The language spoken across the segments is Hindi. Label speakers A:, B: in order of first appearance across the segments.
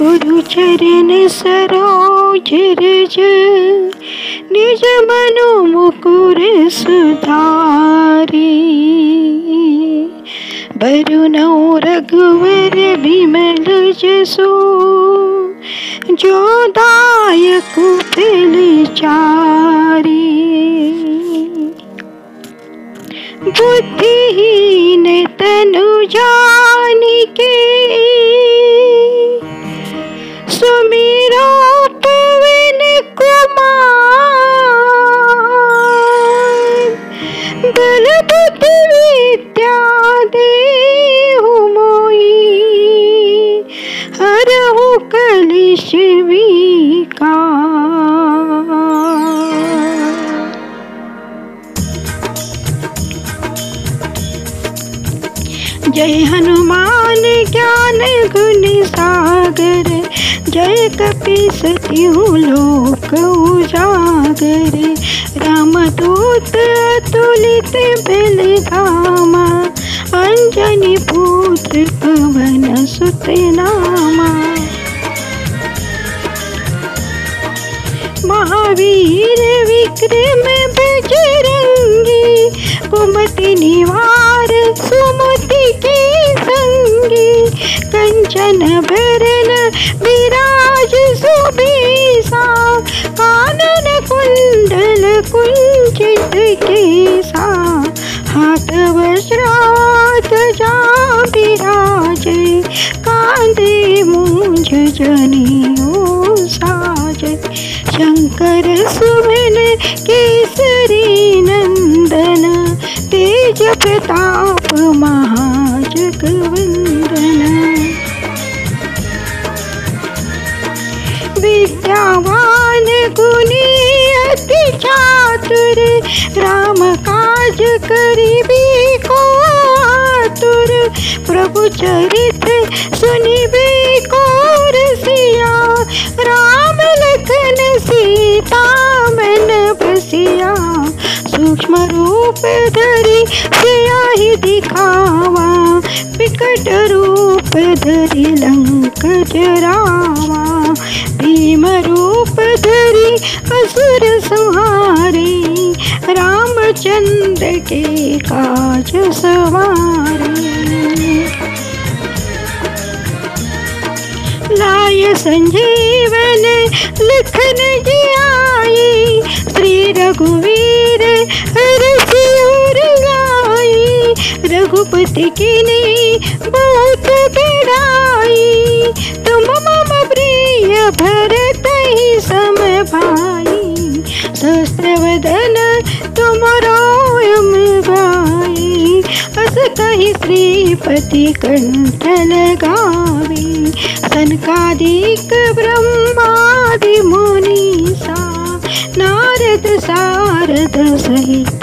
A: गुरु चरण सरोज रज। निज मनु मुकुर सुधारी। वरुणौ रघुवर विमल जसो। जो दायक फिल चारी। बुद्धिहीन तनु जानिके सुमिरो कलिश विकार जय हनुमान ज्ञान गुण सागर, जय कपीस लोक उजागर। राम दूत अतुलित बल धामा अंजनी पुत्र पवन सुत नामा महावीर विक्रम बजरंगी, कुमति निवार सुमति के संगी, कंचन भरन विराज सुबीसा, कानन कुंडल कुंचित केसा, हाथ वज्रात जा विराजे कांदे मूंझ साजे शंकर सुमन केसरी नंदन, तेज प्रताप महाजगवंदन। विद्यावान गुणी अति चातुर राम काज करिबी को आतुर। प्रभु चरित सुनिबे सीता मन बसिया, सूक्ष्म रूप धरि सियाहि दिखावा, विकट रूप धरि, लंक जरावा। भीम रूप धरी, असुर संहारे, रामचंद्र के काज सवारे। संजीवन, लखन आई। श्री रघुवीर गाई। रघुपति की ने बहुत बड़ाई तुम मम प्रिय भरत ही सम भाई। सहस्त्रवदन तुम रोयम गाई। अस कही श्रीपति कंठ लगावे सनकादिक ब्रह्मादि मुनीसा नारद सारद सहित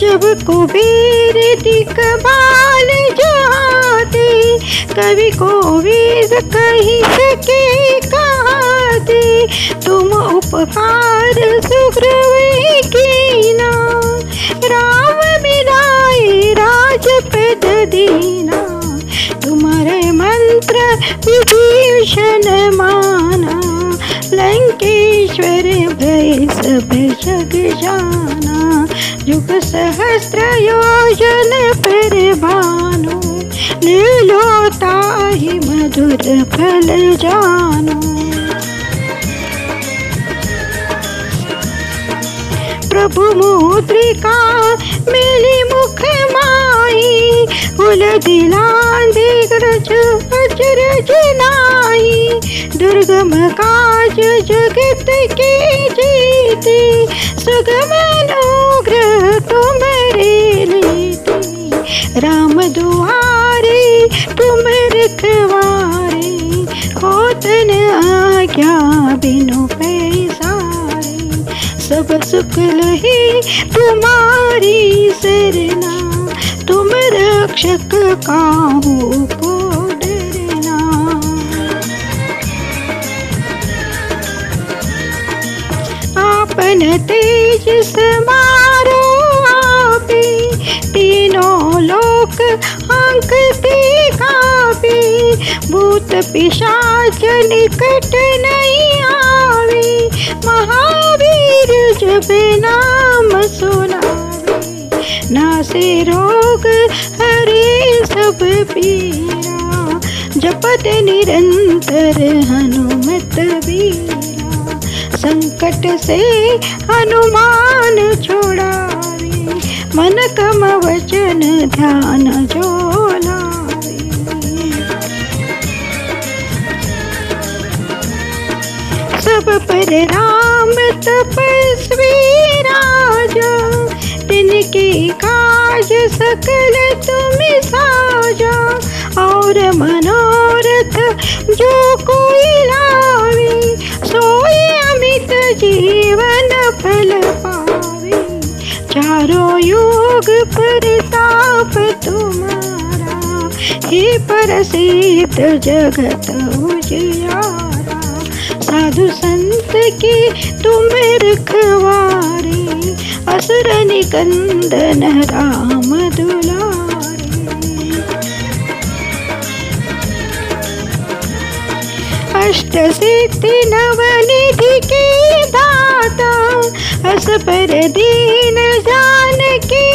A: जब कुबेर दिक बाल जाते, कवि को वेद कही सके कहते तुम उपकार सुग्रीव दीना तुम्हारे मंत्र विभीषण माना, लंकेश्वर भय सब जग जाना, युग सहस्त्र योजन पर भानु लीलोता ही मधुर फल जानो। प्रभु मुद्रिका, मिली मुख माई दुर्गम काज जगत के जीते, सुगम अनुग्रह राम दुआरे तुम रखवारे, होतन आज्ञा बिनु पैसारे। सब सुख लही तुम्हारी तुम रक्षक काहू को डरना आपन तेज समारो आपे, तीनों पंखती कापे भूत पिशाच निकट नहीं आवे, महावीर जब नाम सुनावे। नासे रोग हरे सब पीरा जपत निरंतर हनुमत वीरा, संकट से हनुमान छोड़ावे, मन कम वचन ध्यान जो सब पर राम तपस्वी राजा, तिनके काज सकल तुम साजा और मनोरथ जो कोई लावे सोई अमित जीवन फल पावे। चारों युग प्रताप तुम्हारा, हे प्रसिद्ध जगत उजियारा। साधु संत की तुम रखवारे असुर निकंदन राम दुलारे। अष्ट सिद्धि नवनिधि के दाता अस पर दीन जान की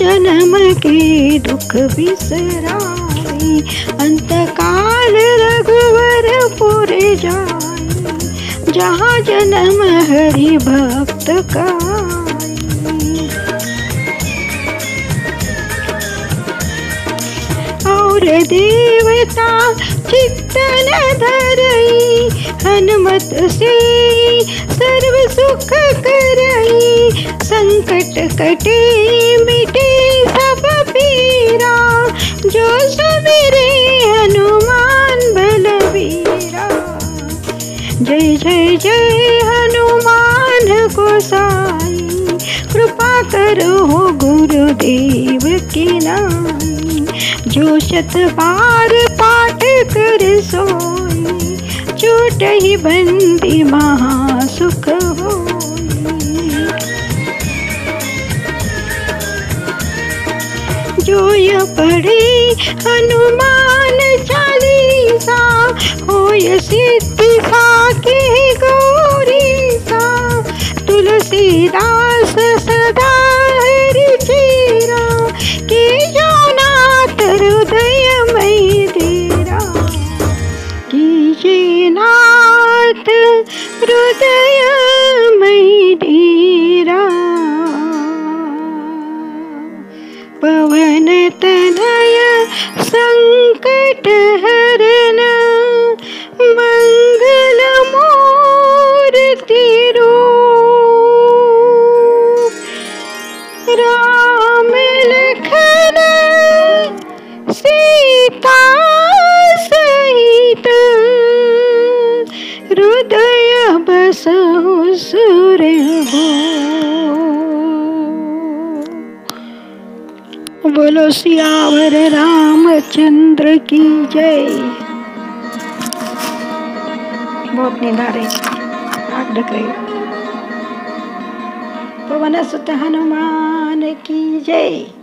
A: जन्म के दुख बिसरावे अंतकाल रघुवर पुरे जाए जहाँ जन्म हरि भक्त का और देवता चित्तन धरई हनुमत से सर्व सुख करई, संकट कटे मिटे सब पीरा, जो सुमिरे हनुमान बलवीरा जय जय जय हनुमान गोसाई, कृपा करो गुरुदेव की नाई जो शत पाठ कर सोई चोट ही बंदी महासुख हो जो यह पढ़े हनुमान चालीसा हो सिद्धि राम सीता सहित। हृदय सुर बोलो, सियावर रामचंद्र की जय। बहुत रही आग ढक रही पवन सुत हनुमान की जय।